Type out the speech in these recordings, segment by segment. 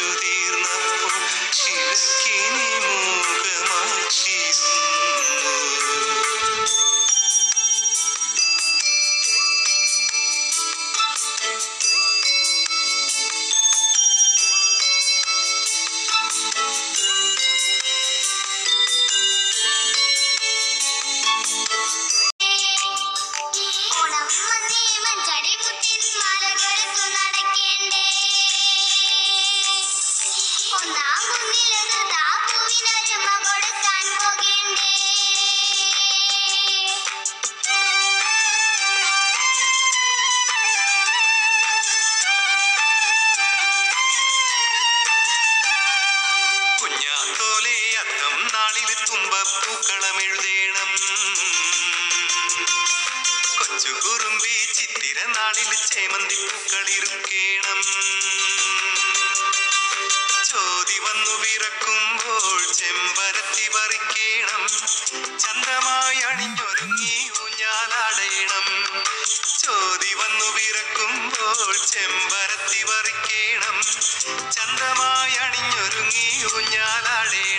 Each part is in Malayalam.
to the Imagine my ചെമ്പരത്തി വറിക്കേണം ചന്ദ്രമായി അണിഞ്ഞൊരുങ്ങി ഊഞ്ഞാലാടേ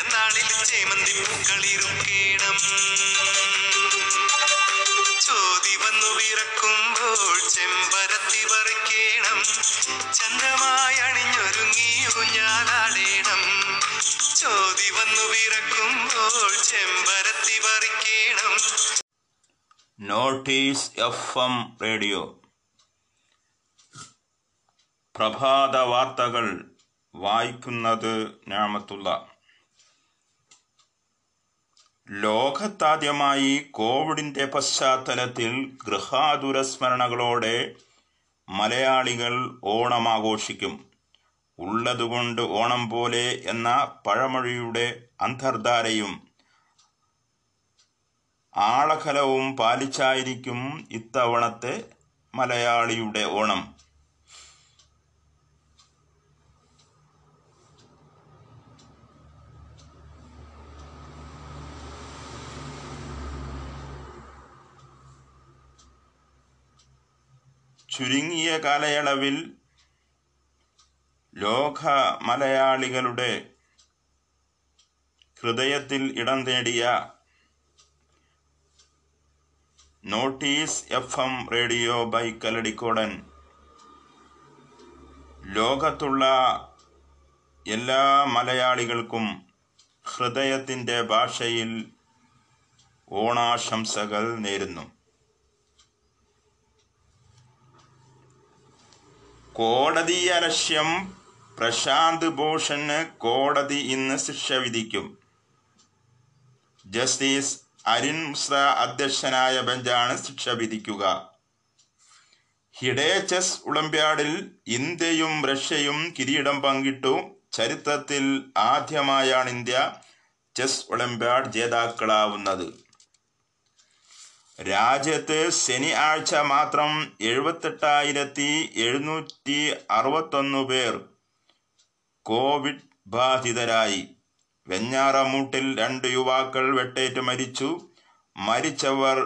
പിറന്നാളിൽ ചേമന്തി പൂക്കളിറുക്കേണം ചോതി വന്നു വിറക്കുമ്പോൾ ചെമ്പരത്തി പറിക്കേണം ചന്ദ്രമായി അണിഞ്ഞൊരുങ്ങി ഊഞ്ഞാലാടേണം ചോതി വന്നു വിറക്കുമ്പോൾ ചെമ്പരത്തി പറിക്കേണം നോട്ടീസ് എഫ് എം റേഡിയോ പ്രഭാത വാർത്തകൾ വായിക്കുന്നത് ഞാമത്തുള്ള ലോകത്താദ്യമായി കോവിഡിൻ്റെ പശ്ചാത്തലത്തിൽ ഗൃഹാതുരസ്മരണകളോടെ മലയാളികൾ ഓണം ആഘോഷിക്കും ഉള്ളതുകൊണ്ട് ഓണം പോലെ എന്ന പഴമൊഴിയുടെ അന്തർധാരയും ആളകലവും പാലിച്ചായിരിക്കും ഇത്തവണത്തെ മലയാളിയുടെ ഓണം ചുരുങ്ങിയ കാലയളവിൽ ലോക മലയാളികളുടെ ഹൃദയത്തിൽ ഇടം നേടിയ notice F M radio by കലടിക്കോടൻ ലോകത്തുള്ള എല്ലാ മലയാളികൾക്കും ഹൃദയത്തിൻ്റെ ഭാഷയിൽ ഓണാശംസകൾ നേരുന്നു അലക്ഷ്യം പ്രശാന്ത് ഭൂഷന് കോടതി ഇന്ന് ശിക്ഷ വിധിക്കും ജസ്റ്റിസ് അരുൺ മിശ്ര അധ്യക്ഷനായ ബെഞ്ചാണ് ശിക്ഷ വിധിക്കുക ഹിഡേ ചെസ് ഒളിമ്പ്യാഡിൽ ഇന്ത്യയും റഷ്യയും കിരീടം പങ്കിട്ടു ചരിത്രത്തിൽ ആദ്യമായാണ് ഇന്ത്യ ചെസ് ഒളിമ്പ്യാഡ് ജേതാക്കളാവുന്നത് രാജ്യത്ത് ശനിയാഴ്ച മാത്രം എഴുപത്തെട്ടായിരത്തി എഴുന്നൂറ്റി അറുപത്തൊന്ന് പേർ കോവിഡ് ബാധിതരായി വെഞ്ഞാറമൂട്ടിൽ രണ്ട് യുവാക്കൾ വെട്ടേറ്റ് മരിച്ചു മരിച്ചവർ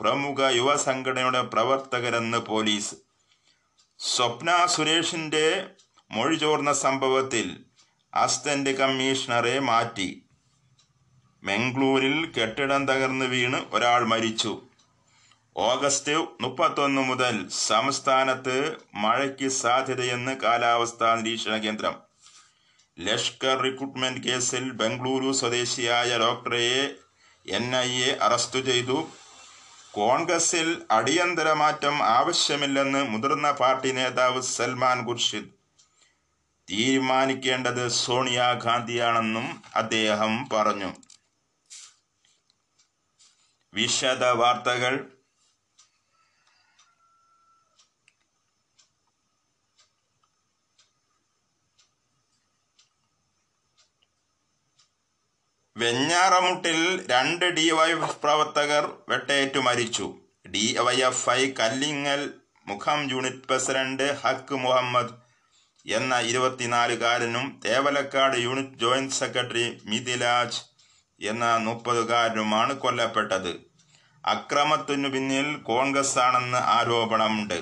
പ്രമുഖ യുവസംഘടനയുടെ പ്രവർത്തകരെന്ന് പോലീസ് സ്വപ്ന സുരേഷിൻ്റെ മൊഴി ചോർന്ന സംഭവത്തിൽ അസിസ്റ്റന്റ് കമ്മീഷണറെ മാറ്റി മെംഗ്ലൂരിൽ കെട്ടിടം തകർന്ന് വീണ് ഒരാൾ മരിച്ചു ഓഗസ്റ്റ് മുപ്പത്തൊന്ന് മുതൽ സംസ്ഥാനത്ത് മഴയ്ക്ക് സാധ്യതയെന്ന് കാലാവസ്ഥാ നിരീക്ഷണ കേന്ദ്രം ലഷ്കർ റിക്രൂട്ട്മെന്റ് കേസിൽ ബംഗളൂരു സ്വദേശിയായ ഡോക്ടറെ എൻ ഐ എ അറസ്റ്റ് ചെയ്തു കോൺഗ്രസിൽ അടിയന്തര മാറ്റം ആവശ്യമില്ലെന്ന് മുതിർന്ന പാർട്ടി നേതാവ് സൽമാൻ ഖുർഷിദ് തീരുമാനിക്കേണ്ടത് സോണിയാഗാന്ധിയാണെന്നും അദ്ദേഹം പറഞ്ഞു വിശദ വാർത്തകൾ വെഞ്ഞാറമുട്ടിൽ രണ്ട് ഡി വൈ എഫ് പ്രവർത്തകർ വെട്ടേറ്റു മരിച്ചു D Y F I Kallingal മുഖം യൂണിറ്റ് പ്രസിഡന്റ് ഹക്ക് മുഹമ്മദ് എന്ന ഇരുപത്തിനാലുകാരനും Thevalakkad unit joint secretary Mithilaj എന്ന മുപ്പതുകാരനുമാണ് കൊല്ലപ്പെട്ടത് അക്രമത്തിനു പിന്നിൽ കോൺഗ്രസ് ആണെന്ന് ആരോപണമുണ്ട്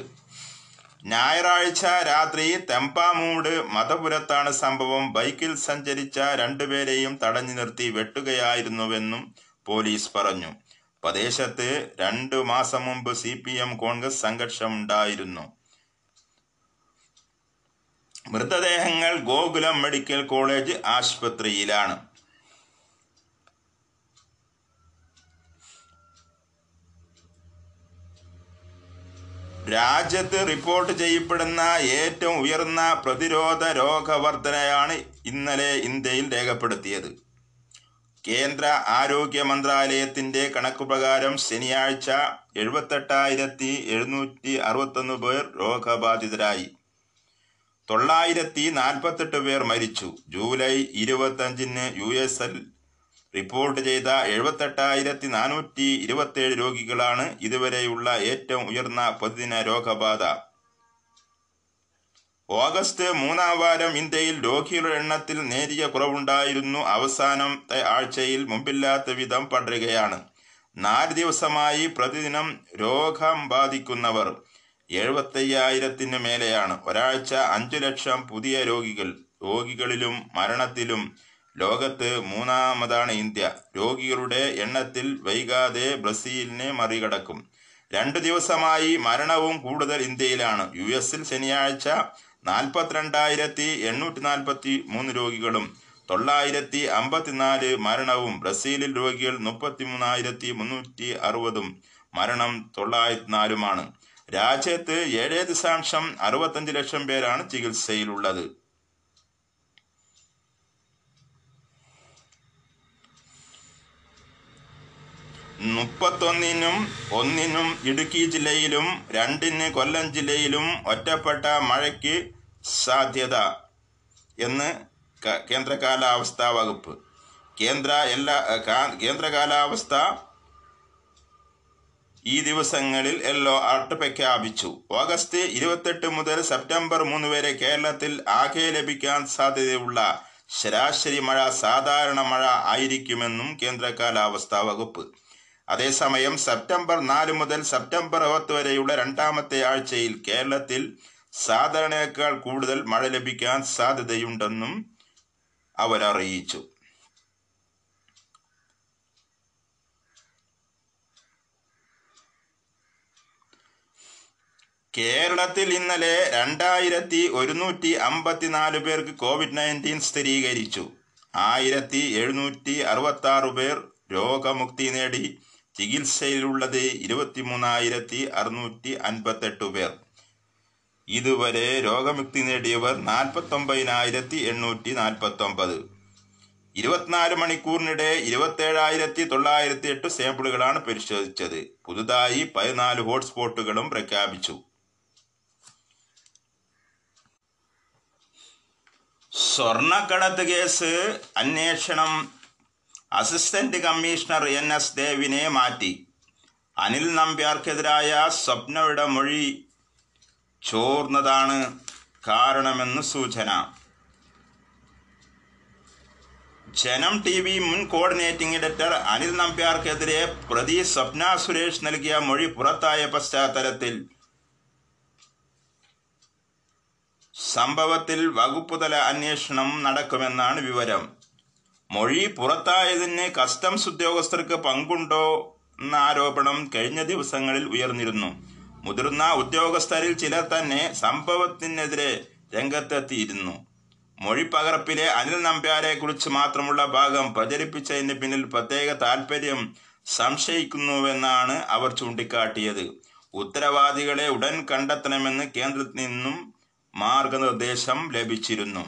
ഞായറാഴ്ച രാത്രി തെമ്പാമൂട് മതപുരത്താണ് സംഭവം ബൈക്കിൽ സഞ്ചരിച്ച രണ്ടുപേരെയും തടഞ്ഞു നിർത്തി വെട്ടുകയായിരുന്നുവെന്നും പോലീസ് പറഞ്ഞു പ്രദേശത്ത് രണ്ടു മാസം മുമ്പ് സി പി എം കോൺഗ്രസ് സംഘർഷമുണ്ടായിരുന്നു മൃതദേഹങ്ങൾ ഗോകുലം മെഡിക്കൽ കോളേജ് ആശുപത്രിയിലാണ് രാജ്യത്ത് റിപ്പോർട്ട് ചെയ്യപ്പെടുന്ന ഏറ്റവും ഉയർന്ന പ്രതിരോധ രോഗവർധനയാണ് ഇന്നലെ ഇന്ത്യയിൽ രേഖപ്പെടുത്തിയത് കേന്ദ്ര ആരോഗ്യ കണക്ക് പ്രകാരം ശനിയാഴ്ച എഴുപത്തെട്ടായിരത്തി എഴുന്നൂറ്റി അറുപത്തൊന്ന് പേർ രോഗബാധിതരായി തൊള്ളായിരത്തി നാൽപ്പത്തെട്ട് പേർ മരിച്ചു ജൂലൈ ഇരുപത്തഞ്ചിന് യു എസ് എൽ റിപ്പോർട്ട് ചെയ്ത എഴുപത്തെട്ടായിരത്തി നാനൂറ്റി ഇരുപത്തേഴ് രോഗികളാണ് ഇതുവരെയുള്ള ഏറ്റവും ഉയർന്ന പ്രതിദിന രോഗബാധ ഓഗസ്റ്റ് മൂന്നാം വാരം ഇന്ത്യയിൽ രോഗികളുടെ എണ്ണത്തിൽ നേരിയ കുറവുണ്ടായിരുന്നു അവസാന ആഴ്ചയിൽ മുമ്പില്ലാത്ത വിധം പടരുകയാണ് നാല് ദിവസമായി പ്രതിദിനം രോഗം ബാധിക്കുന്നവർ എഴുപത്തയ്യായിരത്തിന് മേലെയാണ് ഒരാഴ്ച അഞ്ചു ലക്ഷം പുതിയ രോഗികൾ രോഗികളിലും മരണത്തിലും ലോകത്ത് മൂന്നാമതാണ് ഇന്ത്യ രോഗികളുടെ എണ്ണത്തിൽ വൈകാതെ ബ്രസീലിനെ മറികടക്കും രണ്ടു ദിവസമായി മരണവും കൂടുതൽ ഇന്ത്യയിലാണ് യു എസിൽ ശനിയാഴ്ച നാൽപ്പത്തിരണ്ടായിരത്തി എണ്ണൂറ്റി നാൽപ്പത്തി മൂന്ന് രോഗികളും തൊള്ളായിരത്തി അമ്പത്തിനാല് മരണവും ബ്രസീലിൽ രോഗികൾ മുപ്പത്തി മൂന്നായിരത്തി മുന്നൂറ്റി അറുപതും മരണം തൊള്ളായിരത്തി നാലുമാണ് രാജ്യത്ത് ഏഴ് ദശാംശം അറുപത്തഞ്ച് ലക്ഷം പേരാണ് ചികിത്സയിലുള്ളത് മുപ്പത്തൊന്നിനും ഒന്നിനും ഇടുക്കി ജില്ലയിലും രണ്ടിന് കൊല്ലം ജില്ലയിലും ഒറ്റപ്പെട്ട മഴയ്ക്ക് സാധ്യത എന്ന് കേന്ദ്ര കാലാവസ്ഥാ വകുപ്പ് കേന്ദ്ര എല്ലാ കേന്ദ്ര കാലാവസ്ഥ ഈ ദിവസങ്ങളിൽ യെല്ലോ അലർട്ട് പ്രഖ്യാപിച്ചു ഓഗസ്റ്റ് ഇരുപത്തെട്ട് മുതൽ സെപ്റ്റംബർ മൂന്ന് വരെ കേരളത്തിൽ ആകെ ലഭിക്കാൻ സാധ്യതയുള്ള ശരാശരി മഴ സാധാരണ മഴ ആയിരിക്കുമെന്നും കേന്ദ്ര കാലാവസ്ഥാ വകുപ്പ് അതേസമയം സെപ്റ്റംബർ നാല് മുതൽ സെപ്റ്റംബർ പത്ത് വരെയുള്ള രണ്ടാമത്തെ ആഴ്ചയിൽ കേരളത്തിൽ സാധാരണയേക്കാൾ കൂടുതൽ മഴ ലഭിക്കാൻ സാധ്യതയുണ്ടെന്നും അവരറിയിച്ചു കേരളത്തിൽ ഇന്നലെ രണ്ടായിരത്തി ഒരുന്നൂറ്റി അമ്പത്തിനാല് പേർക്ക് കോവിഡ് നയൻറ്റീൻ സ്ഥിരീകരിച്ചു ആയിരത്തി എഴുന്നൂറ്റി അറുപത്തി ആറ് പേർ രോഗമുക്തി നേടി ചികിത്സയിലുള്ളത് ഇരുപത്തിമൂന്നായിരത്തി അറുന്നൂറ്റി അൻപത്തെട്ട് പേർ ഇതുവരെ രോഗമുക്തി നേടിയവർ നാൽപ്പത്തൊമ്പതിനായിരത്തി എണ്ണൂറ്റി നാൽപ്പത്തൊമ്പത് ഇരുപത്തിനാല് മണിക്കൂറിനിടെ ഇരുപത്തേഴായിരത്തി തൊള്ളായിരത്തി എട്ട് സാമ്പിളുകളാണ് പരിശോധിച്ചത് പുതുതായി പതിനാല് ഹോട്ട്സ്പോട്ടുകളും പ്രഖ്യാപിച്ചു സ്വർണക്കടത്ത് കേസ് അന്വേഷണം അസിസ്റ്റന്റ് കമ്മീഷണർ എൻ എസ് ദേവിനെ മാറ്റി അനിൽ നമ്പ്യാർക്കെതിരായ സ്വപ്നയുടെ മൊഴി ചോർന്നതാണ് കാരണമെന്ന് സൂചന ജനം ടി വി മുൻ കോർഡിനേറ്റിംഗ് എഡിറ്റർ അനിൽ നമ്പ്യാർക്കെതിരെ പ്രതി സ്വപ്ന സുരേഷ് നൽകിയ മൊഴി പുറത്തായ പശ്ചാത്തലത്തിൽ സംഭവത്തിൽ വകുപ്പുതല അന്വേഷണം നടക്കുമെന്നാണ് വിവരം മൊഴി പുറത്തായതിന് കസ്റ്റംസ് ഉദ്യോഗസ്ഥർക്ക് പങ്കുണ്ടോ എന്ന ആരോപണം കഴിഞ്ഞ ദിവസങ്ങളിൽ ഉയർന്നിരുന്നു മുതിർന്ന ഉദ്യോഗസ്ഥരിൽ ചിലർ തന്നെ സംഭവത്തിനെതിരെ രംഗത്തെത്തിയിരുന്നു മൊഴിപ്പകർപ്പിലെ അനിൽ കുറിച്ച് മാത്രമുള്ള ഭാഗം പ്രചരിപ്പിച്ചതിന് പിന്നിൽ പ്രത്യേക താല്പര്യം സംശയിക്കുന്നുവെന്നാണ് അവർ ചൂണ്ടിക്കാട്ടിയത് ഉത്തരവാദികളെ ഉടൻ കണ്ടെത്തണമെന്ന് കേന്ദ്രത്തിൽ നിന്നും മാർഗനിർദ്ദേശം ലഭിച്ചിരുന്നു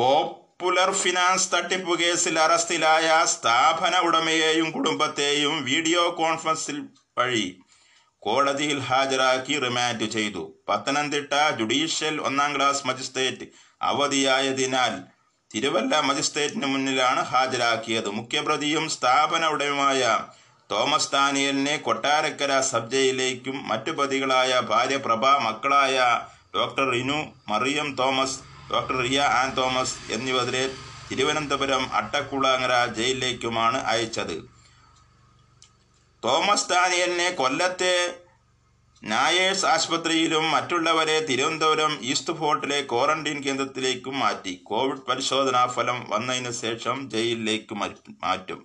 പോപ്പുലർ ഫിനാൻസ് തട്ടിപ്പ് കേസിൽ അറസ്റ്റിലായ സ്ഥാപന ഉടമയെയും കുടുംബത്തെയും വീഡിയോ കോൺഫറൻസിൽ വഴി കോടതിയിൽ ഹാജരാക്കി റിമാൻഡ് ചെയ്തു പത്തനംതിട്ട ജുഡീഷ്യൽ ഒന്നാം ക്ലാസ് മജിസ്ട്രേറ്റ് അവധിയായതിനാൽ തിരുവല്ല മജിസ്ട്രേറ്റിന് മുന്നിലാണ് ഹാജരാക്കിയത് മുഖ്യപ്രതിയും സ്ഥാപന ഉടമയുമായ തോമസ് ദാനിയലിനെ കൊട്ടാരക്കര സബ് ജയിലിലേക്കും മറ്റു പ്രതികളായ ഭാര്യ പ്രഭ മക്കളായ doctor Rinu Mariyam Thomas doctor Riya an Thomas എന്നിവരെ തിരുവനന്തപുരം അട്ടക്കുളങ്ങര ജയിലിലേക്കുമാണ് അയച്ചത് തോമസ് ഡാനിയലിനെ കൊല്ലത്തെ നായേഴ്സ് ആശുപത്രിയിലും മറ്റുള്ളവരെ തിരുവനന്തപുരം ഈസ്റ്റ് ഫോർട്ടിലെ ക്വാറന്റീൻ കേന്ദ്രത്തിലേക്കും മാറ്റി കോവിഡ് പരിശോധനാ ഫലം വന്നതിന് ശേഷം ജയിലിലേക്ക് മാറ്റും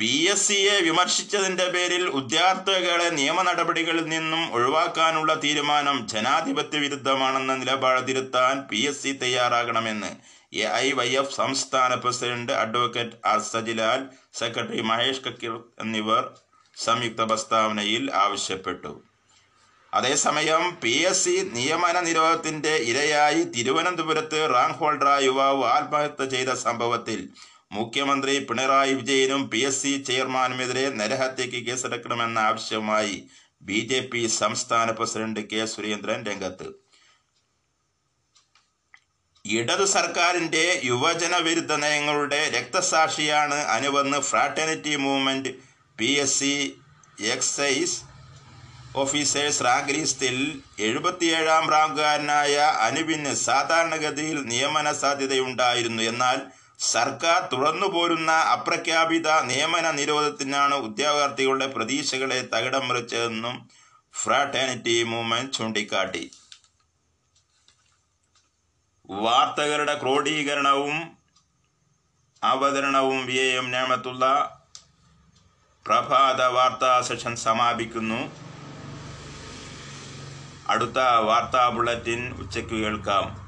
പി എസ് സിയെ വിമർശിച്ചതിന്റെ പേരിൽ ഉദ്യോഗാർത്ഥികളെ നിയമ നടപടികളിൽ നിന്നും ഒഴിവാക്കാനുള്ള തീരുമാനം ജനാധിപത്യ വിരുദ്ധമാണെന്ന നിലപാട് തിരുത്താൻ പി എസ് സി തയ്യാറാകണമെന്ന് എ ഐ വൈ എഫ് സംസ്ഥാന president advocate R Sajilal secretary Mahesh കക്കിർ എന്നിവർ സംയുക്ത പ്രസ്താവനയിൽ ആവശ്യപ്പെട്ടു അതേസമയം പി എസ് സി നിയമന നിരോധനത്തിന്റെ ഇരയായി തിരുവനന്തപുരത്ത് റാങ്ക് ഹോൾഡറായ യുവാവ് ആത്മഹത്യ ചെയ്ത സംഭവത്തിൽ മുഖ്യമന്ത്രി പിണറായി വിജയനും പി എസ് സി ചെയർമാനുമെതിരെ നരഹത്യയ്ക്ക് കേസെടുക്കണമെന്ന ആവശ്യവുമായി ബി ജെ പി സംസ്ഥാന പ്രസിഡന്റ് കെ സുരേന്ദ്രൻ രംഗത്ത് ഇടതു സർക്കാരിന്റെ യുവജന വിരുദ്ധ നയങ്ങളുടെ രക്തസാക്ഷിയാണ് അനുവന്ന് fraternity movement P S C excise officers rank ലിസ്റ്റിൽ എഴുപത്തിയേഴാം റാങ്കുകാരനായ അനുവിന് സാധാരണഗതിയിൽ നിയമന സാധ്യതയുണ്ടായിരുന്നു എന്നാൽ സർക്കാർ തുടർന്നു പോരുന്ന അപ്രഖ്യാപിത നിയമന നിരോധത്തിനാണ് ഉദ്യോഗാർത്ഥികളുടെ പ്രതീക്ഷകളെ തകിടം മറിച്ചതെന്നും ഫ്രാറ്റേണിറ്റി മൂവ്മെന്റ് ചൂണ്ടിക്കാട്ടി വാർത്തകളുടെ ക്രോഡീകരണവും അവതരണവും വി എം ഞാമത്തുള്ള പ്രഭാത വാർത്താ സെഷൻ സമാപിക്കുന്നു അടുത്ത വാർത്താ ബുള്ളറ്റിൻ ഉച്ചയ്ക്ക് കേൾക്കാം